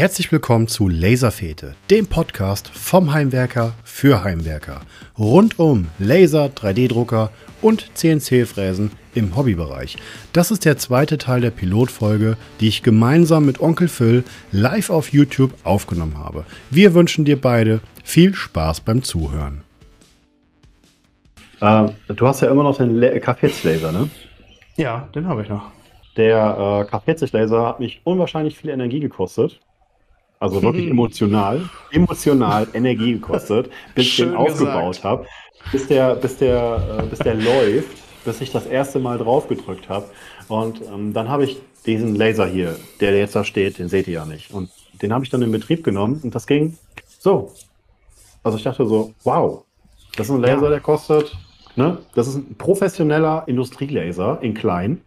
Herzlich willkommen zu Laserfete, dem Podcast vom Heimwerker für Heimwerker. Rund um Laser, 3D-Drucker und CNC-Fräsen im Hobbybereich. Das ist der zweite Teil der Pilotfolge, die ich gemeinsam mit Onkel Phil live auf YouTube aufgenommen habe. Wir wünschen dir beide viel Spaß beim Zuhören. Äh, du hast ja immer noch den K40-Laser, ne? Ja, den habe ich noch. Der äh, K40-Laser hat mich unwahrscheinlich viel Energie gekostet. Also wirklich emotional, emotional Energie gekostet, bis ich den aufgebaut habe, bis der, bis der, äh, bis der läuft, bis ich das erste Mal drauf gedrückt habe. Und ähm, dann habe ich diesen Laser hier, der jetzt da steht, den seht ihr ja nicht. Und den habe ich dann in Betrieb genommen und das ging so. Also ich dachte so, wow, das ist ein Laser, ja. der kostet, ne? Das ist ein professioneller Industrielaser in klein.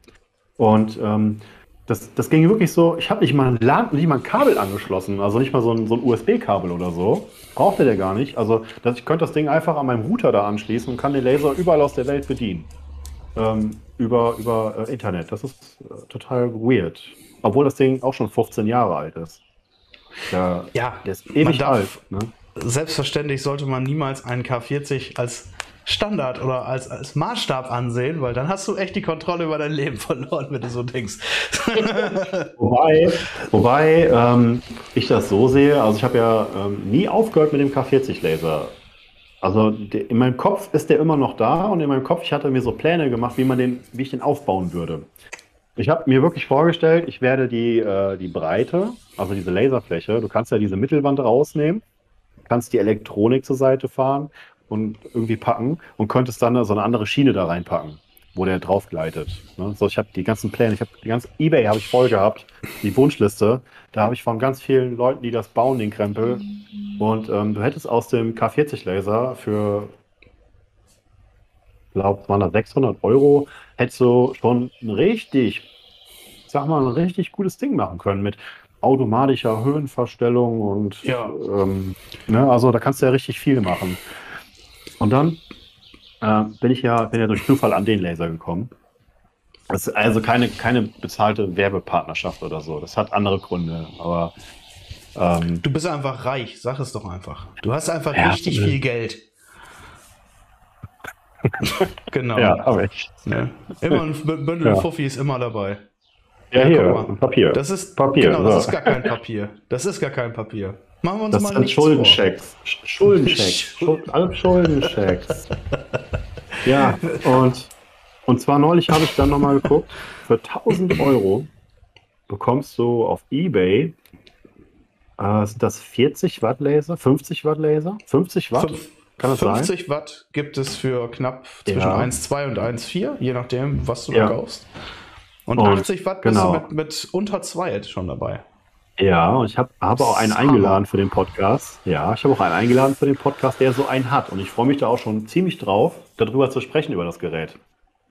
Und ähm, das, das ging wirklich so, ich habe nicht mal ein LAN, nicht mal ein Kabel angeschlossen, also nicht mal so ein, so ein USB-Kabel oder so. Brauchte der gar nicht. Also dass ich könnte das Ding einfach an meinem Router da anschließen und kann den Laser überall aus der Welt bedienen. Ähm, über über äh, Internet. Das ist äh, total weird. Obwohl das Ding auch schon 15 Jahre alt ist. Der, ja, der ist ewig alt. Ne? Selbstverständlich sollte man niemals einen K40 als Standard oder als, als Maßstab ansehen, weil dann hast du echt die Kontrolle über dein Leben verloren, wenn du so denkst. wobei wobei ähm, ich das so sehe, also ich habe ja ähm, nie aufgehört mit dem K40-Laser. Also de, in meinem Kopf ist der immer noch da und in meinem Kopf, ich hatte mir so Pläne gemacht, wie man den, wie ich den aufbauen würde. Ich habe mir wirklich vorgestellt, ich werde die, äh, die Breite, also diese Laserfläche, du kannst ja diese Mittelwand rausnehmen, kannst die Elektronik zur Seite fahren und irgendwie packen und könntest dann so eine andere Schiene da reinpacken, wo der drauf gleitet. Ne? So, ich habe die ganzen Pläne, ich habe die ganze Ebay habe ich voll gehabt, die Wunschliste. Da habe ich von ganz vielen Leuten, die das bauen, den Krempel. Und ähm, du hättest aus dem K40 Laser für, glaube waren da 600 Euro, hättest du schon ein richtig, sag mal, ein richtig gutes Ding machen können mit automatischer Höhenverstellung und ja. ähm, ne, also da kannst du ja richtig viel machen. Und dann äh, bin ich ja, bin ja durch Zufall an den Laser gekommen. Das ist also keine, keine bezahlte Werbepartnerschaft oder so. Das hat andere Gründe. Aber ähm, du bist einfach reich, sag es doch einfach. Du hast einfach ja, richtig viel Geld. genau. Ja, habe ich. Ja. Immer ein Bündel ja. Fuffi ist immer dabei. Ja, ja hier, Papier. Das ist Papier. Genau, das ist gar kein Papier. Das ist gar kein Papier. Machen wir uns das mal sind Schuldenchecks. Schuldenchecks. Alle Schuldenchecks. ja, und, und zwar neulich habe ich dann nochmal geguckt, für 1000 Euro bekommst du auf Ebay, äh, sind das 40 Watt Laser, 50 Watt Laser? 50 Watt? Fünf, Kann das 50 sein? Watt gibt es für knapp zwischen ja. 1,2 und 1,4, je nachdem, was du ja. da kaufst. Und, und 80 Watt genau. bist du mit, mit unter 2 schon dabei. Ja, und ich habe aber auch einen eingeladen für den Podcast. Ja, ich habe auch einen eingeladen für den Podcast, der so einen hat. Und ich freue mich da auch schon ziemlich drauf, darüber zu sprechen, über das Gerät.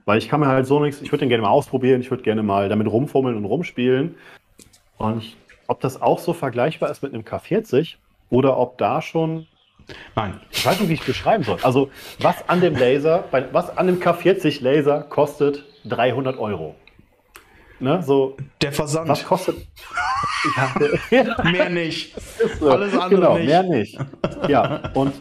Weil ich kann mir halt so nichts, ich würde den gerne mal ausprobieren, ich würde gerne mal damit rumfummeln und rumspielen. Und ich, ob das auch so vergleichbar ist mit einem K40 oder ob da schon. Nein. Ich weiß nicht, wie ich es beschreiben soll. Also, was an dem Laser, was an dem K40 Laser kostet 300 Euro? Ne? So, der Versand. Was kostet. mehr nicht. So. Alles andere genau, nicht. mehr nicht. Ja, und,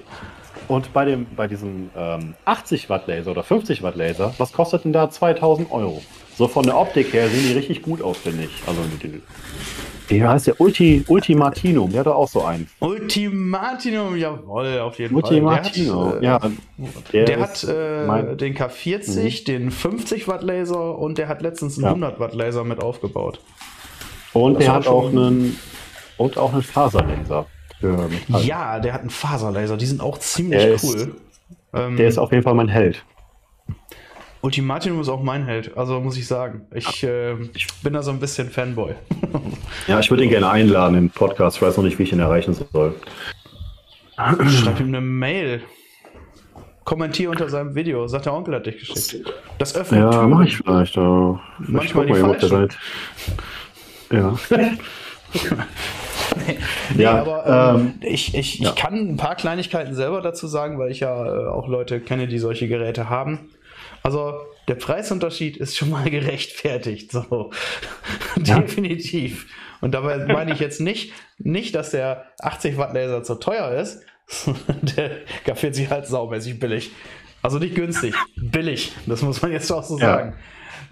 und bei, dem, bei diesem ähm, 80 Watt Laser oder 50 Watt Laser, was kostet denn da 2000 Euro? So von der Optik her sehen die richtig gut aus, finde ich. Also die, wie heißt der? Ulti, Ultimatinum, der hat doch auch so einen. Ultimatinum, jawohl, auf jeden Ultimatinum, Fall. Ultimatinum, ja. Der, der hat äh, den K40, mhm. den 50 Watt Laser und der hat letztens einen ja. 100 Watt Laser mit aufgebaut. Und das der hat auch einen, und auch einen Faserlaser. ja, der hat einen Faserlaser, die sind auch ziemlich der cool. Ist, ähm, der ist auf jeden Fall mein Held. Ultimatum ist auch mein Held, also muss ich sagen. Ich, äh, ich bin da so ein bisschen Fanboy. ja, ich würde ihn gerne einladen im Podcast. Ich weiß noch nicht, wie ich ihn erreichen soll. Schreib ihm eine Mail. Kommentier unter seinem Video. Sagt der Onkel hat dich geschickt. Das öffnet. Ja, mache ich vielleicht. Auch. Manchmal ich mal, die falschen. Ja. nee, nee, ja, aber ähm, ich, ich, ja. ich kann ein paar Kleinigkeiten selber dazu sagen, weil ich ja äh, auch Leute kenne, die solche Geräte haben. Also der Preisunterschied ist schon mal gerechtfertigt, so ja. definitiv. Und dabei meine ich jetzt nicht, nicht, dass der 80 Watt Laser zu teuer ist. der K40 halt saumäßig billig. Also nicht günstig, billig. Das muss man jetzt auch so sagen.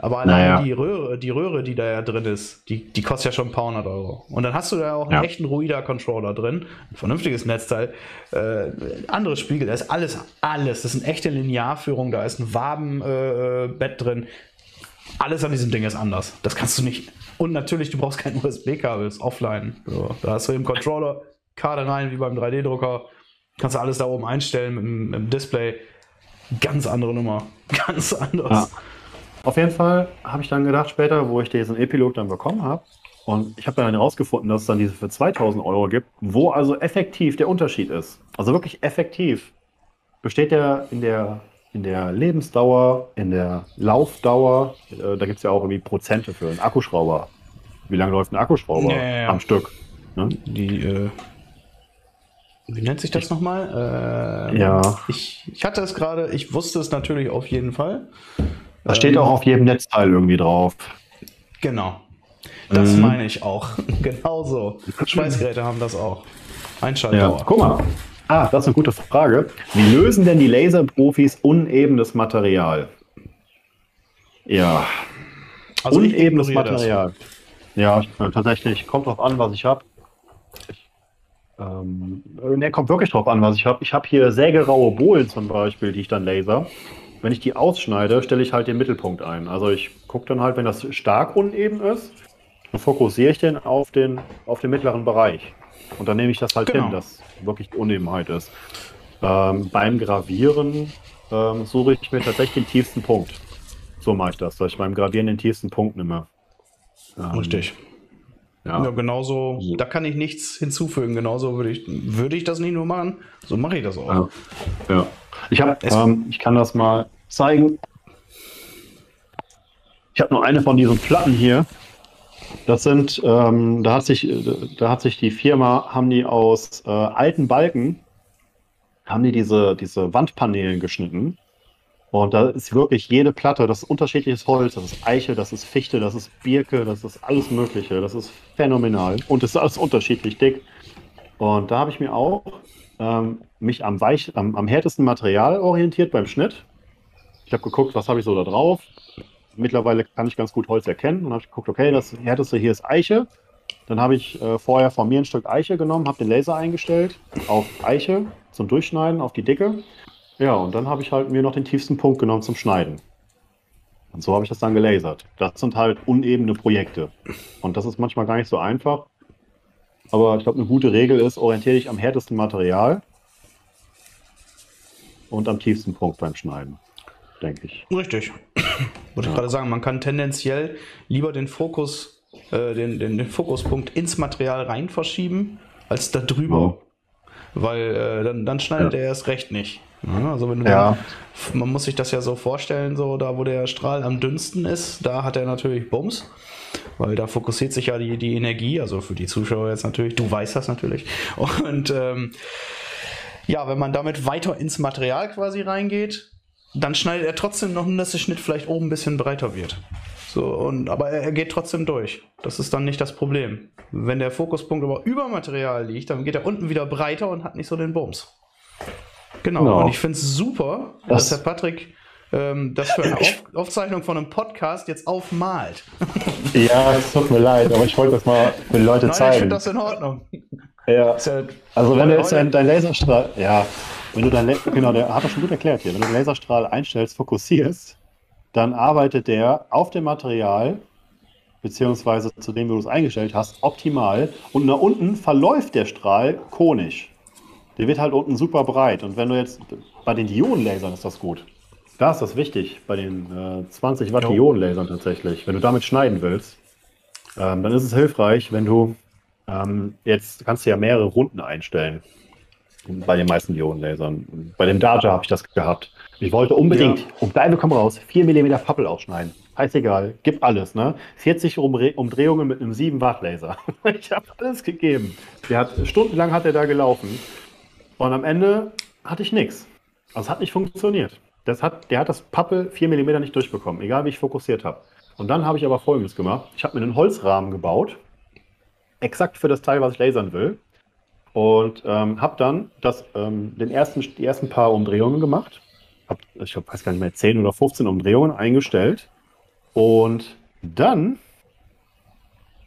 Aber allein naja. die, Röhre, die Röhre, die da ja drin ist, die, die kostet ja schon ein paar hundert Euro. Und dann hast du da auch einen ja. echten Ruida-Controller drin, ein vernünftiges Netzteil, äh, anderes Spiegel, da ist alles, alles. Das ist eine echte Linearführung, da ist ein Wabenbett äh, drin. Alles an diesem Ding ist anders. Das kannst du nicht. Und natürlich, du brauchst kein USB-Kabel, ist offline. So, da hast du im Controller Karte rein, wie beim 3D-Drucker. Kannst du alles da oben einstellen mit dem, mit dem Display. Ganz andere Nummer. Ganz anders. Ja. Auf jeden Fall habe ich dann gedacht, später, wo ich diesen Epilog dann bekommen habe, und ich habe dann herausgefunden, dass es dann diese für 2000 Euro gibt, wo also effektiv der Unterschied ist. Also wirklich effektiv besteht der in der, in der Lebensdauer, in der Laufdauer. Äh, da gibt es ja auch irgendwie Prozente für einen Akkuschrauber. Wie lange läuft ein Akkuschrauber ja, ja, am Stück? Ne? Die, äh, wie nennt sich das nochmal? Äh, ja. Ich, ich hatte es gerade, ich wusste es natürlich auf jeden Fall. Das steht ähm, auch auf jedem Netzteil irgendwie drauf. Genau. Das mhm. meine ich auch. Genauso. Schweißgeräte haben das auch. Einschaltdauer. Ja. Guck mal. Ah, das ist eine gute Frage. Wie lösen denn die Laserprofis unebenes Material? Ja. Also unebenes Material. Das. Ja, tatsächlich. Kommt drauf an, was ich habe. Ähm, ne, kommt wirklich drauf an, was ich habe. Ich habe hier sägeraue Bohlen zum Beispiel, die ich dann laser. Wenn ich die ausschneide, stelle ich halt den Mittelpunkt ein. Also ich gucke dann halt, wenn das stark uneben ist, dann fokussiere ich den auf den, auf den mittleren Bereich. Und dann nehme ich das halt genau. hin, dass wirklich die Unebenheit ist. Ähm, beim Gravieren ähm, suche ich mir tatsächlich den tiefsten Punkt. So mache ich das, dass ich beim Gravieren den tiefsten Punkt nehme. Ähm, Richtig. Ja. ja, genauso, da kann ich nichts hinzufügen. Genauso würde ich, würde ich das nicht nur machen, so mache ich das auch. Ja. ja. Ich, hab, ähm, ich kann das mal zeigen. Ich habe nur eine von diesen Platten hier. Das sind, ähm, da, hat sich, da hat sich die Firma, haben die aus äh, alten Balken, haben die diese, diese Wandpaneelen geschnitten. Und da ist wirklich jede Platte, das ist unterschiedliches Holz, das ist Eiche, das ist Fichte, das ist Birke, das ist alles Mögliche, das ist phänomenal. Und es ist alles unterschiedlich dick. Und da habe ich mir auch ähm, mich am, weich, am, am härtesten Material orientiert beim Schnitt. Ich habe geguckt, was habe ich so da drauf. Mittlerweile kann ich ganz gut Holz erkennen und habe geguckt, okay, das härteste hier ist Eiche. Dann habe ich äh, vorher von mir ein Stück Eiche genommen, habe den Laser eingestellt auf Eiche zum Durchschneiden, auf die Dicke. Ja, und dann habe ich halt mir noch den tiefsten Punkt genommen zum Schneiden. Und so habe ich das dann gelasert. Das sind halt unebene Projekte. Und das ist manchmal gar nicht so einfach. Aber ich glaube, eine gute Regel ist, orientiere dich am härtesten Material und am tiefsten Punkt beim Schneiden, denke ich. Richtig. Wollte ja. ich gerade sagen, man kann tendenziell lieber den Fokus, äh, den, den, den, Fokuspunkt ins Material rein verschieben, als da drüber. Oh. Weil äh, dann, dann schneidet ja. er erst recht nicht. Ja, also wenn ja. Dann, man muss sich das ja so vorstellen, so da wo der Strahl am dünnsten ist, da hat er natürlich Bums. Weil da fokussiert sich ja die, die Energie, also für die Zuschauer jetzt natürlich, du weißt das natürlich. Und ähm, ja, wenn man damit weiter ins Material quasi reingeht, dann schneidet er trotzdem noch, dass der Schnitt vielleicht oben ein bisschen breiter wird. So, und, aber er, er geht trotzdem durch. Das ist dann nicht das Problem. Wenn der Fokuspunkt aber über Material liegt, dann geht er unten wieder breiter und hat nicht so den Bums. Genau, genau. und ich finde es super, das dass Herr Patrick ähm, das für eine Auf Aufzeichnung von einem Podcast jetzt aufmalt. ja, es tut mir leid, aber ich wollte das mal für die Leute Nein, zeigen. Ich finde das in Ordnung. Ja. ja also wenn du jetzt dein, dein Laserstrahl, ja, wenn du dein, genau, der hat das schon gut erklärt hier, wenn du den Laserstrahl einstellst, fokussierst, dann arbeitet der auf dem Material beziehungsweise zu dem, wo du es eingestellt hast, optimal. Und nach unten verläuft der Strahl konisch. Der wird halt unten super breit. Und wenn du jetzt bei den Diodenlasern ist das gut. Da ist das wichtig, bei den äh, 20 Watt Ionenlasern tatsächlich. Wenn du damit schneiden willst, ähm, dann ist es hilfreich, wenn du ähm, jetzt kannst du ja mehrere Runden einstellen. Bei den meisten Ionenlasern. Bei dem Data habe ich das gehabt. Ich wollte unbedingt, ja. um Deine komm raus, 4 mm Pappel ausschneiden. Heißt egal, gib alles, ne? 40 Umre Umdrehungen mit einem 7 Watt Laser. ich habe alles gegeben. Der hat stundenlang hat er da gelaufen. Und am Ende hatte ich nichts. Also es hat nicht funktioniert. Das hat, der hat das Pappe 4 mm nicht durchbekommen, egal wie ich fokussiert habe. Und dann habe ich aber folgendes gemacht. Ich habe mir einen Holzrahmen gebaut exakt für das Teil, was ich lasern will. Und ähm, habe dann das, ähm, den ersten, die ersten paar Umdrehungen gemacht. Hab, ich hab, weiß gar nicht mehr, 10 oder 15 Umdrehungen eingestellt. Und dann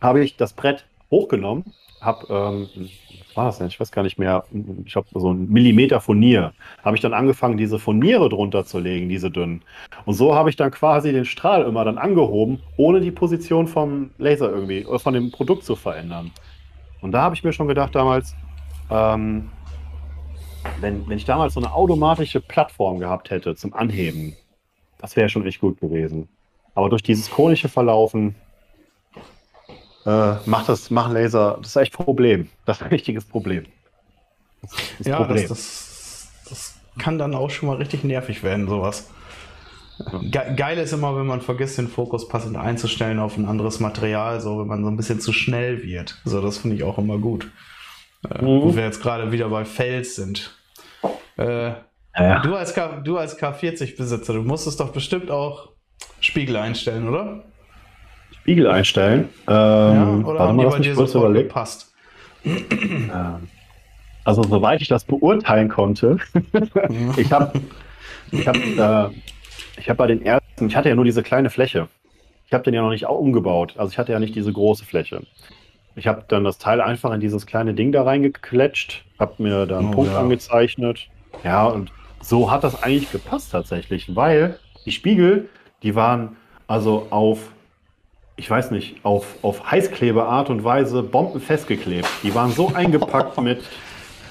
habe ich das Brett hochgenommen, habe, ähm, war das denn? Ich weiß gar nicht mehr, ich habe so ein Millimeter Furnier. Habe ich dann angefangen, diese Furniere drunter zu legen, diese dünnen. Und so habe ich dann quasi den Strahl immer dann angehoben, ohne die Position vom Laser irgendwie, oder von dem Produkt zu verändern. Und da habe ich mir schon gedacht damals, ähm, wenn, wenn ich damals so eine automatische Plattform gehabt hätte zum Anheben, das wäre schon echt gut gewesen. Aber durch dieses konische Verlaufen äh, macht das, machen Laser, das ist echt ein Problem. Das ist ein richtiges Problem. Das ja, Problem. Das, das, das, kann dann auch schon mal richtig nervig werden, sowas. Ge geil ist immer, wenn man vergisst, den Fokus passend einzustellen auf ein anderes Material, so wenn man so ein bisschen zu schnell wird. So, das finde ich auch immer gut. Äh, mhm. Wo wir jetzt gerade wieder bei Fels sind. Äh, ja. du, als K du als K40-Besitzer, du musstest doch bestimmt auch Spiegel einstellen, oder? Spiegel einstellen. Ähm, ja, oder haben die bei dir sofort gepasst? Ähm, also soweit ich das beurteilen konnte, ich habe ich hab, äh, ich hab bei den ersten, ich hatte ja nur diese kleine Fläche. Ich habe den ja noch nicht umgebaut. Also ich hatte ja nicht diese große Fläche. Ich habe dann das Teil einfach in dieses kleine Ding da reingekletscht, habe mir da einen oh, Punkt ja. angezeichnet. Ja, und so hat das eigentlich gepasst tatsächlich, weil die Spiegel, die waren also auf ich weiß nicht, auf, auf Heißklebeart und Weise Bomben festgeklebt. Die waren so eingepackt mit,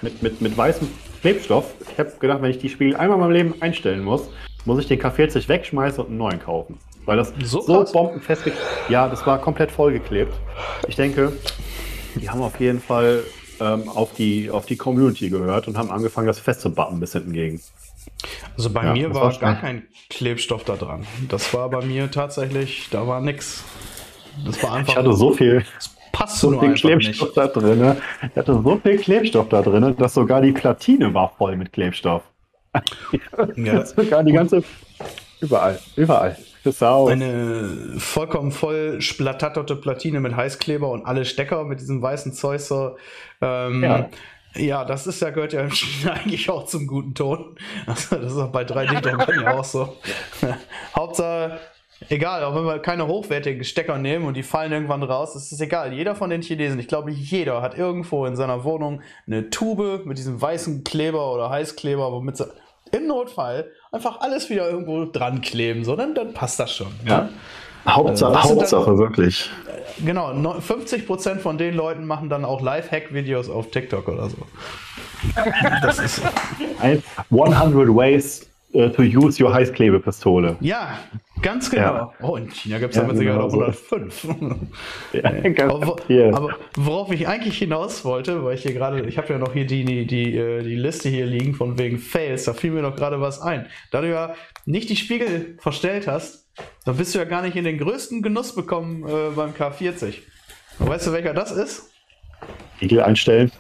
mit, mit, mit weißem Klebstoff. Ich habe gedacht, wenn ich die Spiegel einmal in meinem Leben einstellen muss, muss ich den K40 wegschmeißen und einen neuen kaufen. Weil das so, so bombenfestgeklebt Ja, das war komplett vollgeklebt. Ich denke, die haben auf jeden Fall ähm, auf, die, auf die Community gehört und haben angefangen, das festzubappen bis hinten gegen. Also bei ja, mir war, war gar kein Klebstoff da dran. Das war bei mir tatsächlich, da war nichts. Das war einfach. Ich hatte so viel, passt so viel Klebstoff nicht. da drin. Ich hatte so viel Klebstoff da drin, dass sogar die Platine war voll mit Klebstoff. Ja. sogar die ganze. Überall, überall. Eine vollkommen voll splattatterte Platine mit Heißkleber und alle Stecker mit diesem weißen Zeug so. Ähm, ja. Ja, das ist ja, gehört ja eigentlich auch zum guten Ton. Also, das ist auch bei 3D-Druckern ja auch so. Hauptsache, Egal, auch wenn wir keine hochwertigen Stecker nehmen und die fallen irgendwann raus, ist es egal. Jeder von den Chinesen, ich glaube, jeder hat irgendwo in seiner Wohnung eine Tube mit diesem weißen Kleber oder Heißkleber, womit sie im Notfall einfach alles wieder irgendwo dran kleben. So, dann, dann passt das schon. Ja. ja. Hauptsache, also, Hauptsache dann, wirklich. Genau, 50% von den Leuten machen dann auch Live-Hack-Videos auf TikTok oder so. das ist 100 Ways uh, to use your Heißklebepistole. Ja, Ganz genau. Ja. Oh, in China gibt es ja, aber sogar noch 105. ja, aber, aber, worauf ich eigentlich hinaus wollte, weil ich hier gerade, ich habe ja noch hier die, die, die, äh, die Liste hier liegen von wegen Fails, da fiel mir noch gerade was ein. Da du ja nicht die Spiegel verstellt hast, dann bist du ja gar nicht in den größten Genuss bekommen äh, beim K40. Und weißt du, welcher das ist? Spiegel einstellen.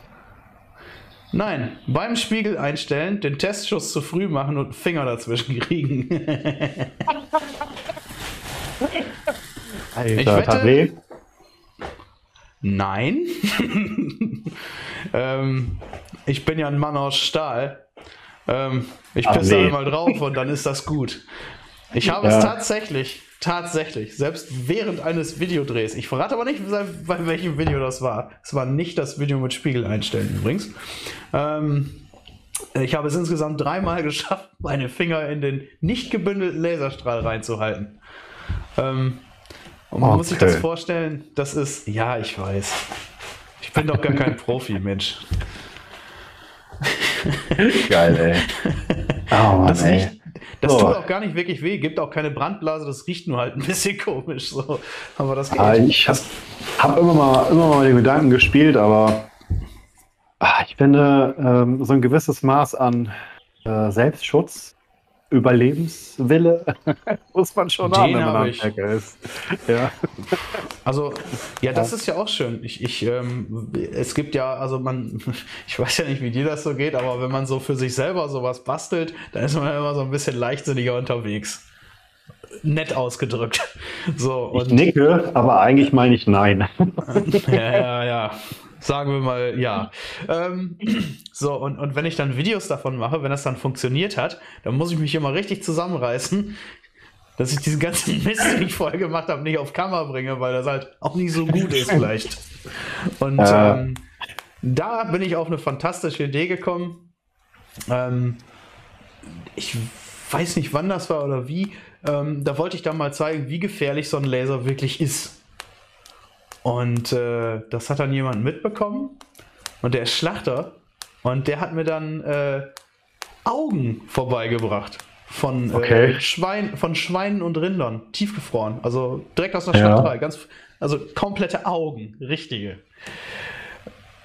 Nein, beim Spiegel einstellen, den Testschuss zu früh machen und einen Finger dazwischen kriegen. Alter, ich wette, weh? Nein. ähm, ich bin ja ein Mann aus Stahl. Ähm, ich pisse da mal drauf und dann ist das gut. Ich habe ja. es tatsächlich Tatsächlich, selbst während eines Videodrehs. Ich verrate aber nicht, bei welchem Video das war. Es war nicht das Video mit Spiegel einstellen übrigens. Ähm, ich habe es insgesamt dreimal geschafft, meine Finger in den nicht gebündelten Laserstrahl reinzuhalten. Ähm, und man okay. muss sich das vorstellen, das ist, ja, ich weiß. Ich bin doch gar kein Profi, Mensch. Geil, ey. Oh Mann, das, ey. Das oh. tut auch gar nicht wirklich weh, gibt auch keine Brandblase, das riecht nur halt ein bisschen komisch. So. Aber das geht. Ah, ich habe hab immer, mal, immer mal den Gedanken gespielt, aber ach, ich finde, ähm, so ein gewisses Maß an äh, Selbstschutz Überlebenswille muss man schon haben, wenn man Handwerker ist. Ja. Also, ja, das ist ja auch schön. Ich, ich, ähm, es gibt ja, also man, ich weiß ja nicht, wie dir das so geht, aber wenn man so für sich selber sowas bastelt, dann ist man immer so ein bisschen leichtsinniger unterwegs. nett ausgedrückt. So, und ich nicke, aber eigentlich meine ich nein. ja, ja, ja. Sagen wir mal ja. Ähm, so, und, und wenn ich dann Videos davon mache, wenn das dann funktioniert hat, dann muss ich mich immer richtig zusammenreißen, dass ich diesen ganzen Mist, den ich vorher gemacht habe, nicht auf Kamera bringe, weil das halt auch nicht so gut ist vielleicht. Und äh. ähm, da bin ich auf eine fantastische Idee gekommen. Ähm, ich weiß nicht, wann das war oder wie. Ähm, da wollte ich dann mal zeigen, wie gefährlich so ein Laser wirklich ist. Und äh, das hat dann jemand mitbekommen. Und der ist Schlachter. Und der hat mir dann äh, Augen vorbeigebracht. Von, äh, okay. äh, Schwein, von Schweinen und Rindern. Tiefgefroren. Also direkt aus der Schlachterei. Ja. Ganz, also komplette Augen. Richtige.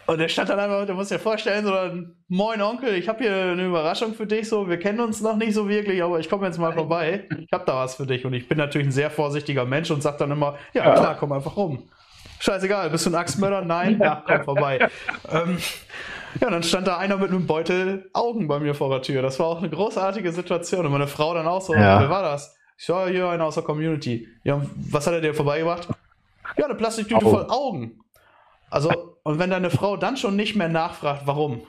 Und der stand dann einfach, du musst dir vorstellen, so ein Moin Onkel, ich habe hier eine Überraschung für dich, so, wir kennen uns noch nicht so wirklich, aber ich komme jetzt mal vorbei. Ich habe da was für dich. Und ich bin natürlich ein sehr vorsichtiger Mensch und sag dann immer, ja klar, komm einfach rum. Scheißegal, bist du ein Axtmörder? Nein? Ja, komm vorbei. ähm, ja, dann stand da einer mit einem Beutel Augen bei mir vor der Tür. Das war auch eine großartige Situation. Und meine Frau dann auch so, ja. wer war das? Ich war hier einer aus der Community. Ja, was hat er dir vorbeigebracht? Ja, eine Plastiktüte oh. voll Augen. Also, und wenn deine Frau dann schon nicht mehr nachfragt, warum,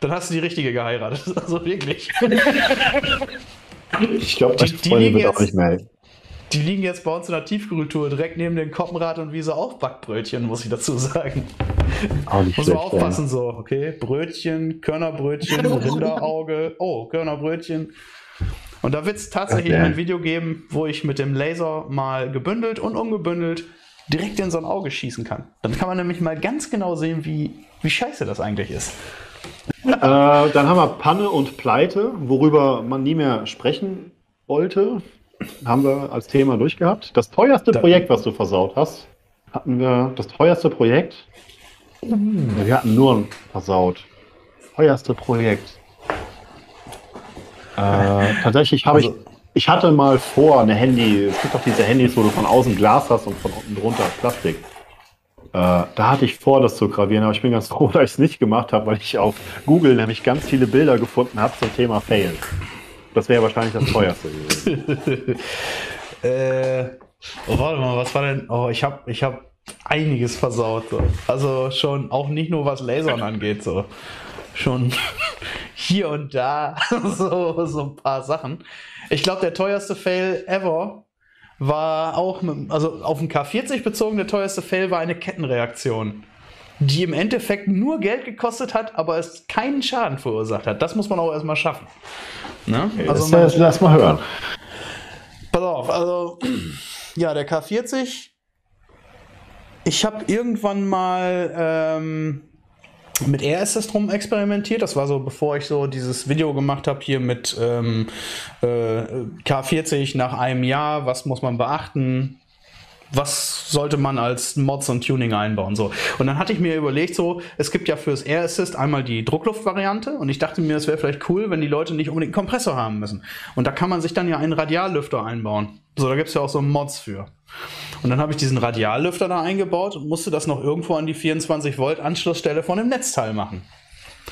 dann hast du die richtige geheiratet. Also wirklich. Ich glaube, die, die liegen jetzt, auch nicht mehr. Die liegen jetzt bei uns in der Tiefkühltour direkt neben dem Koppenrad und Wiese auch Backbrötchen, muss ich dazu sagen. Auch nicht Muss man aufpassen ja. so, okay? Brötchen, Körnerbrötchen, Rinderauge, oh, Körnerbrötchen. Und da wird es tatsächlich okay. ein Video geben, wo ich mit dem Laser mal gebündelt und ungebündelt direkt in so ein Auge schießen kann. Dann kann man nämlich mal ganz genau sehen, wie, wie scheiße das eigentlich ist. Äh, dann haben wir Panne und Pleite, worüber man nie mehr sprechen wollte. Haben wir als Thema durchgehabt. Das teuerste da Projekt, was du versaut hast, hatten wir das teuerste Projekt. Wir hatten nur ein versaut. Teuerste Projekt. Äh, tatsächlich habe also, ich ich hatte mal vor, eine Handy, es gibt doch diese Handys, wo du von außen Glas hast und von unten drunter Plastik. Äh, da hatte ich vor, das zu gravieren, aber ich bin ganz froh, dass ich es nicht gemacht habe, weil ich auf Google nämlich ganz viele Bilder gefunden habe zum Thema Fail. Das wäre wahrscheinlich das teuerste gewesen. äh, oh, warte mal, was war denn? Oh, ich habe ich hab einiges versaut. So. Also schon auch nicht nur was Lasern angeht, so. Schon hier und da so, so ein paar Sachen. Ich glaube, der teuerste Fail ever war auch, mit, also auf den K40 bezogen, der teuerste Fail war eine Kettenreaktion, die im Endeffekt nur Geld gekostet hat, aber es keinen Schaden verursacht hat. Das muss man auch erstmal schaffen. Ne? Okay, also das, man, lass mal hören. Pass auf, also ja, der K40. Ich habe irgendwann mal ähm, mit Air Assist rum experimentiert. Das war so, bevor ich so dieses Video gemacht habe hier mit ähm, äh, K40 nach einem Jahr. Was muss man beachten? Was sollte man als Mods und Tuning einbauen? So. Und dann hatte ich mir überlegt, so, es gibt ja fürs Air Assist einmal die Druckluft-Variante und ich dachte mir, es wäre vielleicht cool, wenn die Leute nicht unbedingt einen Kompressor haben müssen. Und da kann man sich dann ja einen Radiallüfter einbauen. So, da gibt es ja auch so Mods für. Und dann habe ich diesen Radiallüfter da eingebaut und musste das noch irgendwo an die 24 Volt Anschlussstelle von dem Netzteil machen.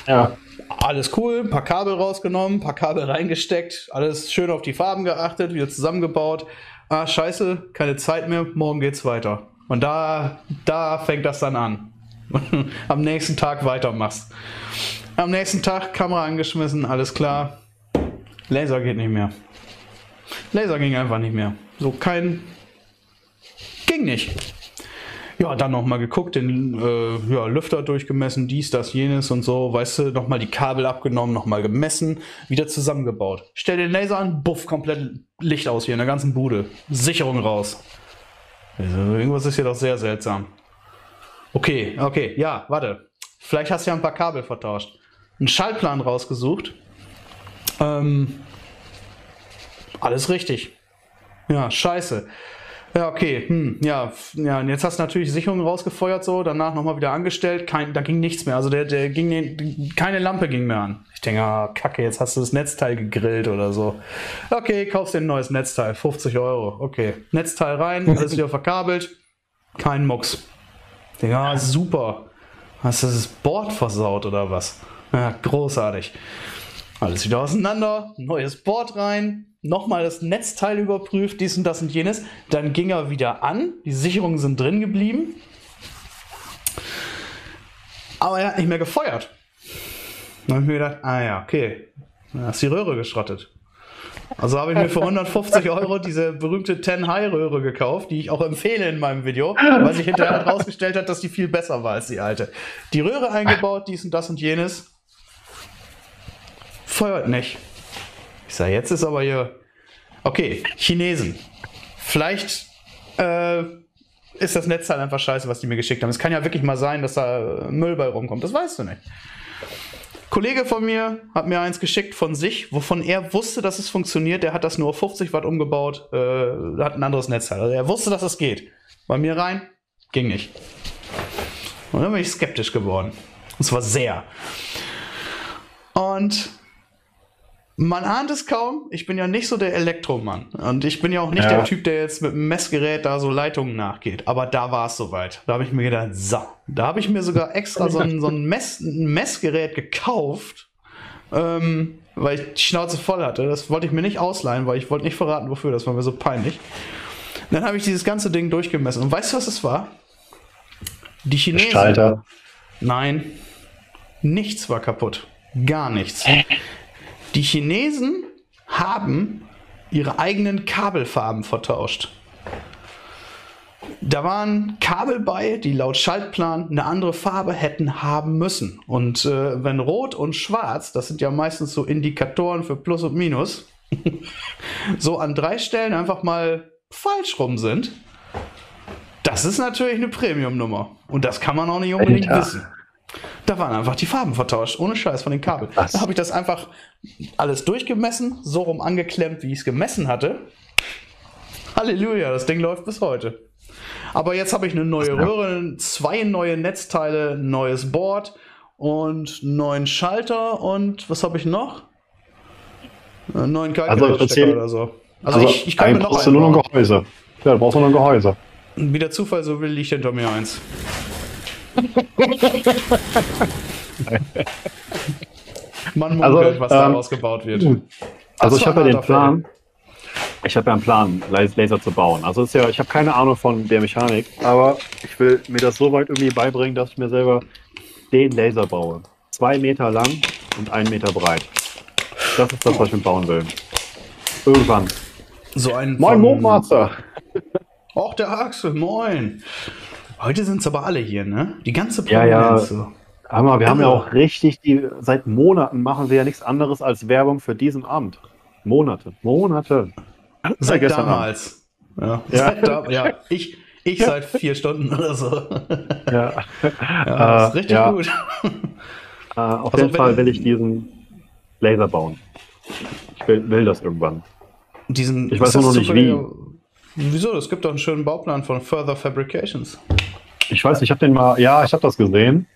Ja. Alles cool, ein paar Kabel rausgenommen, ein paar Kabel reingesteckt, alles schön auf die Farben geachtet, wieder zusammengebaut ah, scheiße, keine Zeit mehr, morgen geht's weiter. Und da, da fängt das dann an. Am nächsten Tag weitermachst. Am nächsten Tag Kamera angeschmissen, alles klar. Laser geht nicht mehr. Laser ging einfach nicht mehr. So kein. Ging nicht. Ja, dann nochmal geguckt, den äh, ja, Lüfter durchgemessen, dies, das, jenes und so, weißt du, nochmal die Kabel abgenommen, nochmal gemessen, wieder zusammengebaut. Stell den Laser an, buff, komplett Licht aus hier in der ganzen Bude. Sicherung raus. Also, irgendwas ist hier doch sehr seltsam. Okay, okay, ja, warte. Vielleicht hast du ja ein paar Kabel vertauscht. Einen Schaltplan rausgesucht. Ähm, alles richtig. Ja, scheiße. Ja, okay. Hm, ja, ja, und jetzt hast du natürlich Sicherungen rausgefeuert, so, danach nochmal wieder angestellt. Kein, da ging nichts mehr. Also der, der ging den, keine Lampe ging mehr an. Ich denke, ah, kacke, jetzt hast du das Netzteil gegrillt oder so. Okay, kaufst dir ein neues Netzteil, 50 Euro. Okay. Netzteil rein, alles wieder verkabelt. Kein Mucks. Ich denke, ah, super. Hast du das Board versaut oder was? Ja, großartig. Alles wieder auseinander, neues Board rein, nochmal das Netzteil überprüft, dies und das und jenes. Dann ging er wieder an, die Sicherungen sind drin geblieben. Aber er hat nicht mehr gefeuert. Dann habe ich mir gedacht, ah ja, okay, da ist die Röhre geschrottet. Also habe ich mir für 150 Euro diese berühmte Ten High Röhre gekauft, die ich auch empfehle in meinem Video, weil sich hinterher herausgestellt hat, dass die viel besser war als die alte. Die Röhre eingebaut, dies und das und jenes. Feuert nicht. Sage, jetzt ist aber hier. Okay, Chinesen. Vielleicht äh, ist das Netzteil einfach scheiße, was die mir geschickt haben. Es kann ja wirklich mal sein, dass da Müll bei rumkommt. Das weißt du nicht. Kollege von mir hat mir eins geschickt von sich, wovon er wusste, dass es funktioniert. Der hat das nur auf 50 Watt umgebaut, äh, hat ein anderes Netzteil. Also er wusste, dass es geht. Bei mir rein, ging nicht. Und dann bin ich skeptisch geworden. Und zwar sehr. Und man ahnt es kaum, ich bin ja nicht so der Elektromann. Und ich bin ja auch nicht ja. der Typ, der jetzt mit einem Messgerät da so Leitungen nachgeht. Aber da war es soweit. Da habe ich mir gedacht, so. Da habe ich mir sogar extra so ein, so ein, Mess, ein Messgerät gekauft, ähm, weil ich die Schnauze voll hatte. Das wollte ich mir nicht ausleihen, weil ich wollte nicht verraten, wofür. Das war mir so peinlich. Dann habe ich dieses ganze Ding durchgemessen. Und weißt du, was es war? Die Chinesen. Schalter. Nein. Nichts war kaputt. Gar nichts. Die Chinesen haben ihre eigenen Kabelfarben vertauscht. Da waren Kabel bei, die laut Schaltplan eine andere Farbe hätten haben müssen. Und äh, wenn Rot und Schwarz, das sind ja meistens so Indikatoren für Plus und Minus, so an drei Stellen einfach mal falsch rum sind, das ist natürlich eine Premium-Nummer. Und das kann man auch nicht unbedingt Alter. wissen. Da waren einfach die Farben vertauscht, ohne Scheiß von den Kabeln. Was? Da habe ich das einfach alles durchgemessen, so rum angeklemmt, wie ich es gemessen hatte. Halleluja, das Ding läuft bis heute. Aber jetzt habe ich eine neue Röhre, zwei neue Netzteile, ein neues Board und einen neuen Schalter und was habe ich noch? Einen neuen Kalkulatorstecker also, oder so. Also, also ich, ich kann mir noch brauchst du nur noch ein Gehäuse. Ja, du brauchst nur noch ein Gehäuse. Wie der Zufall so will, liegt hinter mir eins. Man munkelt, also, was ähm, daraus gebaut wird. Also ich habe ja den Plan, ich habe ja einen Plan, Laser zu bauen. Also ist ja, ich habe keine Ahnung von der Mechanik, aber ich will mir das so weit irgendwie beibringen, dass ich mir selber den Laser baue. Zwei Meter lang und ein Meter breit. Das ist das, was ich mir bauen will. Irgendwann. So ein Moin Mondmaster! Auch der Axel, moin! Heute sind es aber alle hier, ne? Die ganze Prominenz. Ja, ja. Aber wir haben ja auch richtig, die, seit Monaten machen wir ja nichts anderes als Werbung für diesen Abend. Monate, Monate. Seit ja damals. Ja. ja. Seit da, ja. Ich, ich seit vier Stunden oder so. Ja. ja ist äh, richtig gut. Äh, auf also jeden Fall will ich diesen Laser bauen. Ich will, will das irgendwann. Diesen, ich weiß nur noch nicht wie. Wieso? Es gibt doch einen schönen Bauplan von Further Fabrications. Ich weiß, ich habe den mal, ja, ich habe das gesehen.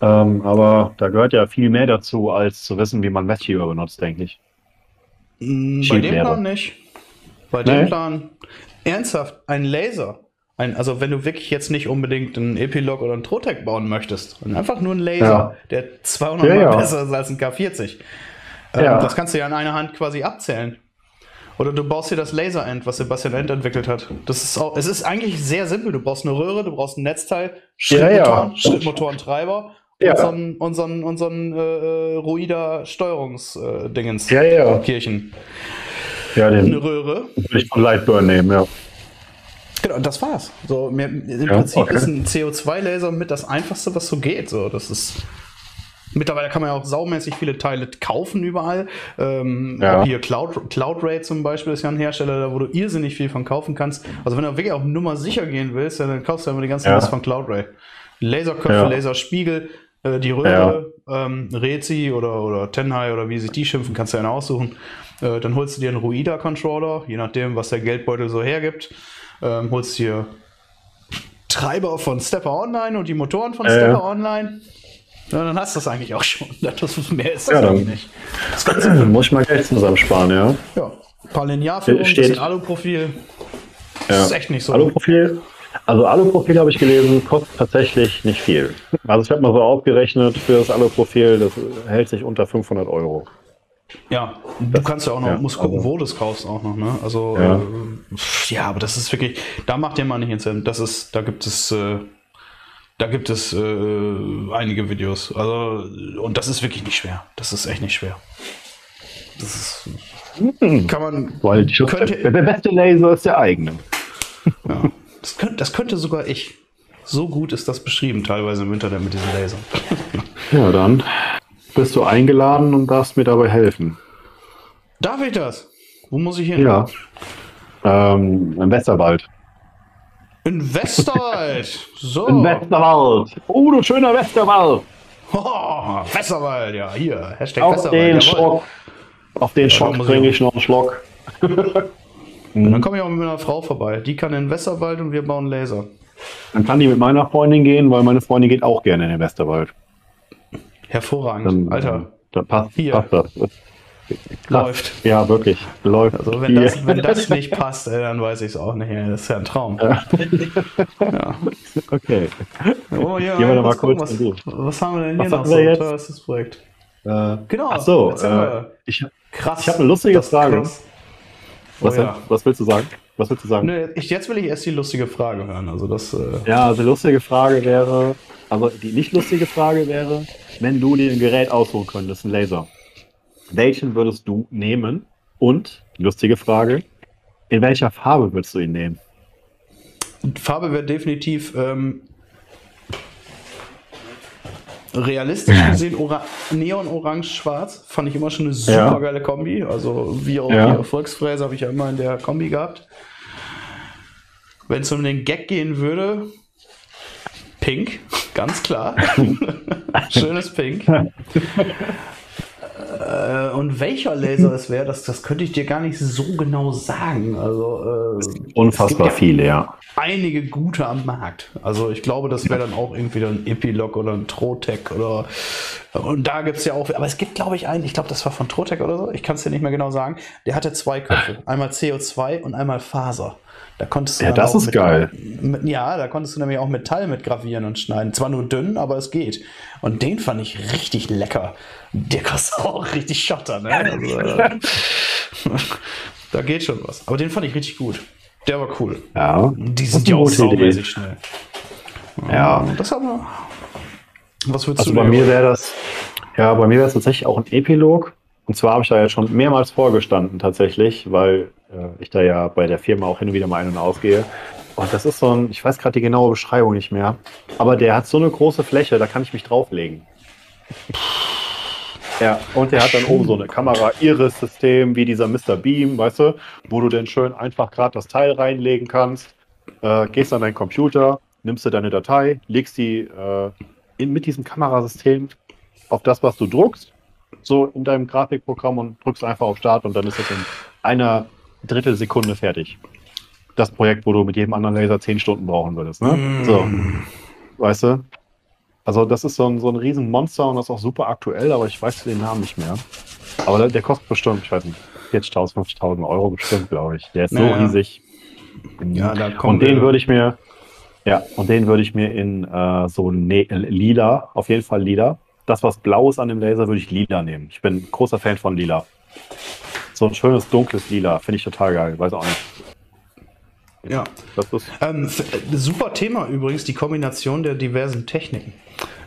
Ähm, aber da gehört ja viel mehr dazu, als zu wissen, wie man Messschieber benutzt, denke ich. Mm, bei dem Plan nicht. Bei nee. dem Plan ernsthaft ein Laser. Ein, also wenn du wirklich jetzt nicht unbedingt einen Epilog oder einen Trotec bauen möchtest, und einfach nur einen Laser, ja. der 200 ja, Mal ja. besser ist als ein K40. Ähm, das kannst du ja in einer Hand quasi abzählen. Oder du baust dir das Laser-End, was Sebastian End entwickelt hat. Das ist auch, es ist eigentlich sehr simpel. Du brauchst eine Röhre, du brauchst ein Netzteil, Schrittmotoren, Schrittmotorentreiber ja. unseren, unseren, unseren äh, Ruida Steuerungsdingens. Äh, ja, ja. Kirchen. Ja, den eine Röhre. Würde ich von Lightburn nehmen, ja. Genau, das war's. So, mehr, Im ja, Prinzip okay. ist ein CO2-Laser mit das einfachste, was so geht. So, das ist. Mittlerweile kann man ja auch saumäßig viele Teile kaufen überall. Ähm, ja. Hier Cloud, CloudRay zum Beispiel ist ja ein Hersteller, da wo du irrsinnig viel von kaufen kannst. Also wenn du wirklich auf Nummer sicher gehen willst, dann kaufst du immer die ganze ja. Liste von CloudRay. Laserköpfe, ja. Laserspiegel, äh, die Röhre, ja. ähm, Rezi oder, oder Tenhai oder wie sich die schimpfen, kannst du ja aussuchen. Äh, dann holst du dir einen Ruida-Controller, je nachdem, was der Geldbeutel so hergibt. Ähm, holst dir Treiber von Stepper Online und die Motoren von äh. Stepper Online. Ja, dann hast du das eigentlich auch schon. Das, mehr ist das ja, dann nicht. Das Ganze muss ich mal Geld zusammensparen, ja. Ja, ein paar Linearführungen, ein bisschen Aluprofil. Ja. Das ist echt nicht so. Aluprofil also Aluprofil habe ich gelesen, kostet tatsächlich nicht viel. Also ich habe mal so aufgerechnet für das Aluprofil, das hält sich unter 500 Euro. Ja, du kannst ja auch noch, ja, musst gucken, also, wo du es kaufst auch noch, ne? Also, ja. Äh, ja. aber das ist wirklich, da macht ihr mal nicht ins. Das ist, da gibt es, äh, da gibt es äh, einige Videos. Also, und das ist wirklich nicht schwer. Das ist echt nicht schwer. Das ist, kann man, Weil könnte, der beste Laser ist der eigene. Ja, das, könnte, das könnte sogar ich. So gut ist das beschrieben, teilweise im Internet mit diesen Lasern. Ja, dann bist du eingeladen und darfst mir dabei helfen. Darf ich das? Wo muss ich hin? Ja. Ähm, Im Westerwald. In Westerwald. So. In Westerwald. Oh, du schöner Westerwald. Oh, Westerwald, ja, hier. Hashtag auf Westerwald. Den Schock, auf den ja, Schock trinke ich noch einen Schluck. Und dann komme ich auch mit meiner Frau vorbei. Die kann in den Westerwald und wir bauen Laser. Dann kann die mit meiner Freundin gehen, weil meine Freundin geht auch gerne in den Westerwald. Hervorragend. Dann, Alter. Dann passt, Hier. passt das. Läuft. Ja, wirklich. Läuft. Also wenn das, wenn das nicht passt, dann weiß ich es auch nicht. Das ist ja ein Traum. Ja. ja. Okay. Oh, ja, Gehen wir mal kurz was, was haben wir denn hier was noch so? Jetzt? Das ist Projekt. Äh, genau. Ach so. Äh, ich krass. Ich habe eine lustige Frage. Was, oh, ja. was willst du sagen? Was willst du sagen? Nee, ich, jetzt will ich erst die lustige Frage hören. Also das, äh ja, also die lustige Frage wäre, also die nicht lustige Frage wäre, wenn du dir ein Gerät aussuchen könntest, ein Laser, welchen würdest du nehmen? Und, lustige Frage, in welcher Farbe würdest du ihn nehmen? Farbe wäre definitiv ähm, realistisch gesehen Ora Neon Orange Schwarz. Fand ich immer schon eine super ja. geile Kombi. Also wie auch ja. die Erfolgsfräse habe ich ja immer in der Kombi gehabt. Wenn es um den Gag gehen würde, Pink, ganz klar. Schönes Pink. Äh, und welcher Laser es wäre, das, das könnte ich dir gar nicht so genau sagen. Also, äh, Unfassbar viele, ja. Einige gute am Markt. Also ich glaube, das wäre dann auch irgendwie ein Epilog oder ein Trotec oder und da gibt es ja auch, aber es gibt, glaube ich, einen, ich glaube, das war von Trotec oder so, ich kann es dir nicht mehr genau sagen, der hatte zwei Köpfe. Einmal CO2 und einmal Faser. Da konntest du ja, das ist mit, geil. Mit, ja, da konntest du nämlich auch Metall mit gravieren und schneiden. Zwar nur dünn, aber es geht. Und den fand ich richtig lecker. Der kostet auch richtig Schotter, ne? Also, da geht schon was. Aber den fand ich richtig gut. Der war cool. Ja. Die sind ja auch saumäßig schnell. Ja. Das haben wir. Was würdest also du bei mir wäre das, ja, bei mir wäre es tatsächlich auch ein Epilog. Und zwar habe ich da ja schon mehrmals vorgestanden tatsächlich, weil äh, ich da ja bei der Firma auch hin und wieder mal ein- und ausgehe. Und das ist so ein, ich weiß gerade die genaue Beschreibung nicht mehr, aber der hat so eine große Fläche, da kann ich mich drauflegen. Ja, und der hat dann oben so eine Kamera-Iris-System wie dieser Mr. Beam, weißt du, wo du dann schön einfach gerade das Teil reinlegen kannst, äh, gehst an deinen Computer, nimmst du deine Datei, legst die äh, in, mit diesem Kamerasystem auf das, was du druckst so in deinem Grafikprogramm und drückst einfach auf Start und dann ist es in einer Drittelsekunde fertig. Das Projekt, wo du mit jedem anderen Laser zehn Stunden brauchen würdest. Ne? Mm. So, weißt du? Also das ist so ein, so ein Riesenmonster und das ist auch super aktuell, aber ich weiß den Namen nicht mehr. Aber der, der kostet bestimmt, ich weiß nicht, 40.000, 50.000 Euro bestimmt, glaube ich. Der ist naja. so riesig. Ja, da kommt und den würde ich mir, ja, und den würde ich mir in äh, so ne lila, auf jeden Fall lila, das, was blau ist an dem Laser, würde ich lila nehmen. Ich bin großer Fan von lila. So ein schönes, dunkles Lila. Finde ich total geil. Weiß auch nicht. Ja. Das ist ähm, äh, super Thema übrigens, die Kombination der diversen Techniken.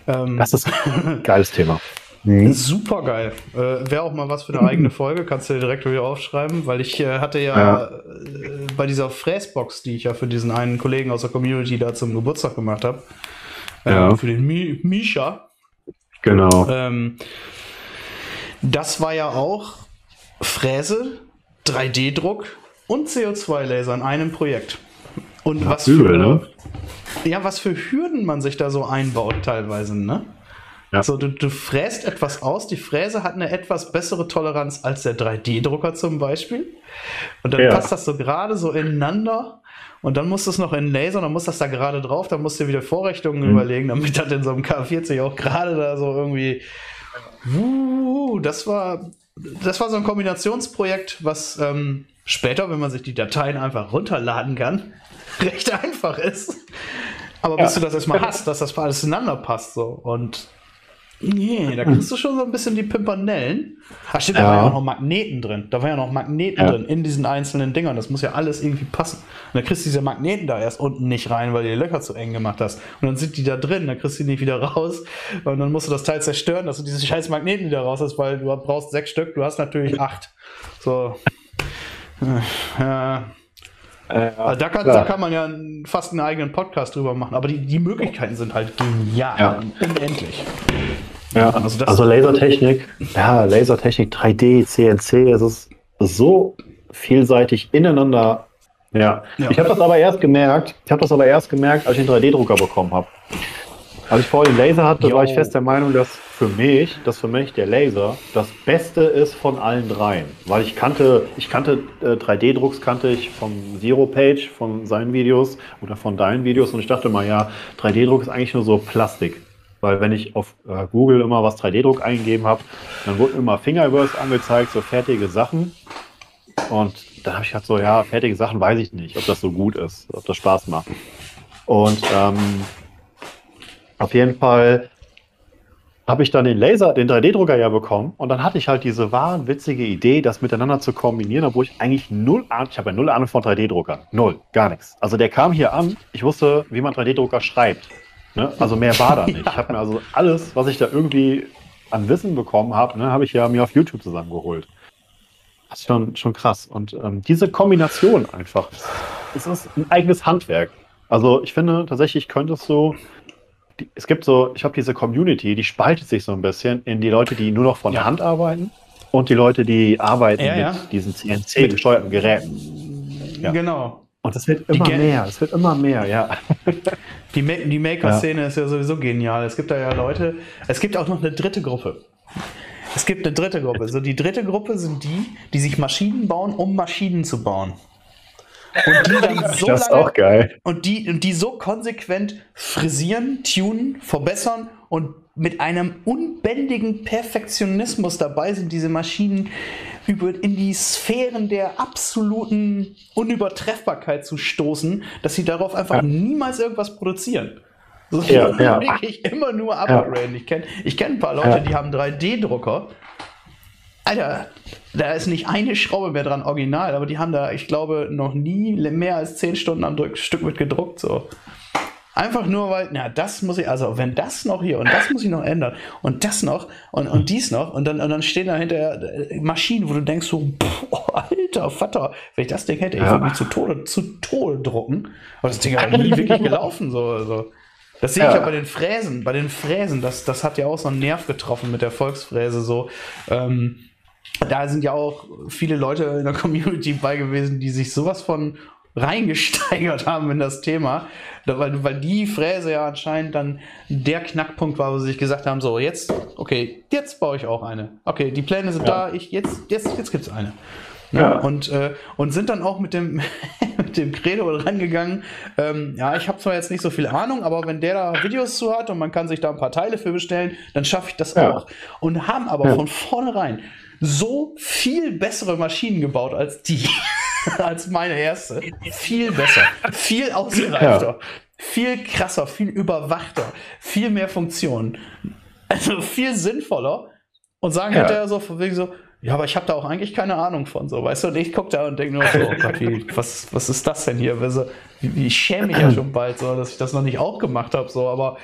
Ähm, das ist ein geiles Thema. Mhm. Super geil. Äh, Wäre auch mal was für eine eigene Folge, kannst du dir direkt wieder aufschreiben, weil ich äh, hatte ja, ja. Äh, bei dieser Fräsbox, die ich ja für diesen einen Kollegen aus der Community da zum Geburtstag gemacht habe, äh, ja. für den Mi Misha, Genau. Ähm, das war ja auch Fräse, 3D-Druck und CO2-Laser in einem Projekt. Und was übel, für, ne? ja, was für Hürden man sich da so einbaut teilweise, ne? Ja. So, du, du fräst etwas aus, die Fräse hat eine etwas bessere Toleranz als der 3D-Drucker zum Beispiel. Und dann ja. passt das so gerade so ineinander und dann musst du es noch in Laser, dann muss das da gerade drauf, dann musst du dir wieder Vorrichtungen mhm. überlegen, damit das in so einem K40 auch gerade da so irgendwie. Uh, das war, das war so ein Kombinationsprojekt, was ähm, später, wenn man sich die Dateien einfach runterladen kann, recht einfach ist. Aber bis ja. du das erstmal hast, dass das alles ineinander passt so. Und Nee, da kriegst du schon so ein bisschen die Pimpernellen. Ach stimmt, ja. da waren ja noch Magneten drin. Da waren ja noch Magneten ja. drin in diesen einzelnen Dingern. Das muss ja alles irgendwie passen. Und dann kriegst du diese Magneten da erst unten nicht rein, weil du die Löcher zu eng gemacht hast. Und dann sind die da drin, dann kriegst du die nicht wieder raus. Und dann musst du das Teil zerstören, dass du diese scheiß Magneten wieder raus hast, weil du brauchst sechs Stück, du hast natürlich acht. So. Ja. Äh, also da, kann, da, kann, man ja fast einen eigenen Podcast drüber machen, aber die, die Möglichkeiten sind halt genial ja. unendlich. Ja, also, also, Lasertechnik, ja, Lasertechnik, 3D, CNC, es ist so vielseitig ineinander. Ja, ja. ich habe das aber erst gemerkt, ich habe das aber erst gemerkt, als ich einen 3D-Drucker bekommen habe. Als ich vorher den Laser hatte, Yo. war ich fest der Meinung, dass für mich, dass für mich der Laser das Beste ist von allen dreien. Weil ich kannte, ich kannte äh, 3D-Drucks kannte ich von Zero Page, von seinen Videos oder von deinen Videos und ich dachte mal, ja, 3D-Druck ist eigentlich nur so Plastik. Weil wenn ich auf äh, Google immer was 3D-Druck eingegeben habe, dann wurden immer Fingerverse angezeigt, so fertige Sachen. Und dann habe ich gedacht, so, ja, fertige Sachen weiß ich nicht, ob das so gut ist, ob das Spaß macht. Und ähm, auf jeden Fall habe ich dann den Laser, den 3D-Drucker ja bekommen und dann hatte ich halt diese wahnwitzige Idee, das miteinander zu kombinieren, obwohl ich eigentlich null Ahnung, ich habe ja null Ahnung von 3D-Druckern. Null, gar nichts. Also der kam hier an, ich wusste, wie man 3D-Drucker schreibt. Ne? Also mehr war da nicht. Ich habe mir also alles, was ich da irgendwie an Wissen bekommen habe, ne, habe ich ja mir auf YouTube zusammengeholt. Das ist schon, schon krass. Und ähm, diese Kombination einfach, es ist ein eigenes Handwerk. Also ich finde tatsächlich könntest du die, es gibt so, ich habe diese Community, die spaltet sich so ein bisschen in die Leute, die nur noch von ja. Hand arbeiten und die Leute, die arbeiten ja, ja. mit diesen CNC-gesteuerten Geräten. Genau. Und es wird immer mehr, es wird immer mehr, ja. Die, Ma die Maker-Szene ist ja sowieso genial. Es gibt da ja Leute, es gibt auch noch eine dritte Gruppe. Es gibt eine dritte Gruppe. So, die dritte Gruppe sind die, die sich Maschinen bauen, um Maschinen zu bauen. Und die dann so das ist auch geil. Und die, und die so konsequent frisieren, tunen, verbessern und mit einem unbändigen Perfektionismus dabei sind, diese Maschinen über, in die Sphären der absoluten Unübertreffbarkeit zu stoßen, dass sie darauf einfach ja. niemals irgendwas produzieren. So ja, ja. wirklich immer nur upgraden. Ja. Ich kenne ich kenn ein paar Leute, die haben 3D-Drucker Alter, da ist nicht eine Schraube mehr dran original, aber die haben da, ich glaube, noch nie mehr als 10 Stunden am Stück mit gedruckt. So. Einfach nur, weil, na, das muss ich, also wenn das noch hier und das muss ich noch ändern und das noch und, und dies noch und dann, und dann stehen da hinterher äh, Maschinen, wo du denkst so, boah, alter Vater, wenn ich das Ding hätte, ich würde mich zu Tode, zu Tode drucken. Aber das Ding hat nie wirklich gelaufen, so, also. Das sehe ich ja. ja bei den Fräsen, bei den Fräsen, das, das hat ja auch so einen Nerv getroffen mit der Volksfräse, so, ähm, da sind ja auch viele Leute in der Community bei gewesen, die sich sowas von reingesteigert haben in das Thema, weil, weil die Fräse ja anscheinend dann der Knackpunkt war, wo sie sich gesagt haben, so jetzt, okay, jetzt baue ich auch eine. Okay, die Pläne sind ja. da, ich, jetzt, jetzt, jetzt gibt es eine. Ne? Ja. Und, äh, und sind dann auch mit dem, mit dem Credo rangegangen. Ähm, ja, ich habe zwar jetzt nicht so viel Ahnung, aber wenn der da Videos zu hat und man kann sich da ein paar Teile für bestellen, dann schaffe ich das ja. auch. Und haben aber ja. von vornherein so viel bessere Maschinen gebaut als die, als meine erste. Viel besser, viel ausgereifter, ja. viel krasser, viel überwachter, viel mehr Funktionen. Also viel sinnvoller. Und sagen ja. hinterher so von wegen so, ja, aber ich habe da auch eigentlich keine Ahnung von, so, weißt du? Und ich gucke da und denke nur so, oh Gott, wie, was, was ist das denn hier? Also, wie, ich schäme mich ja schon bald, so, dass ich das noch nicht auch gemacht habe, so, aber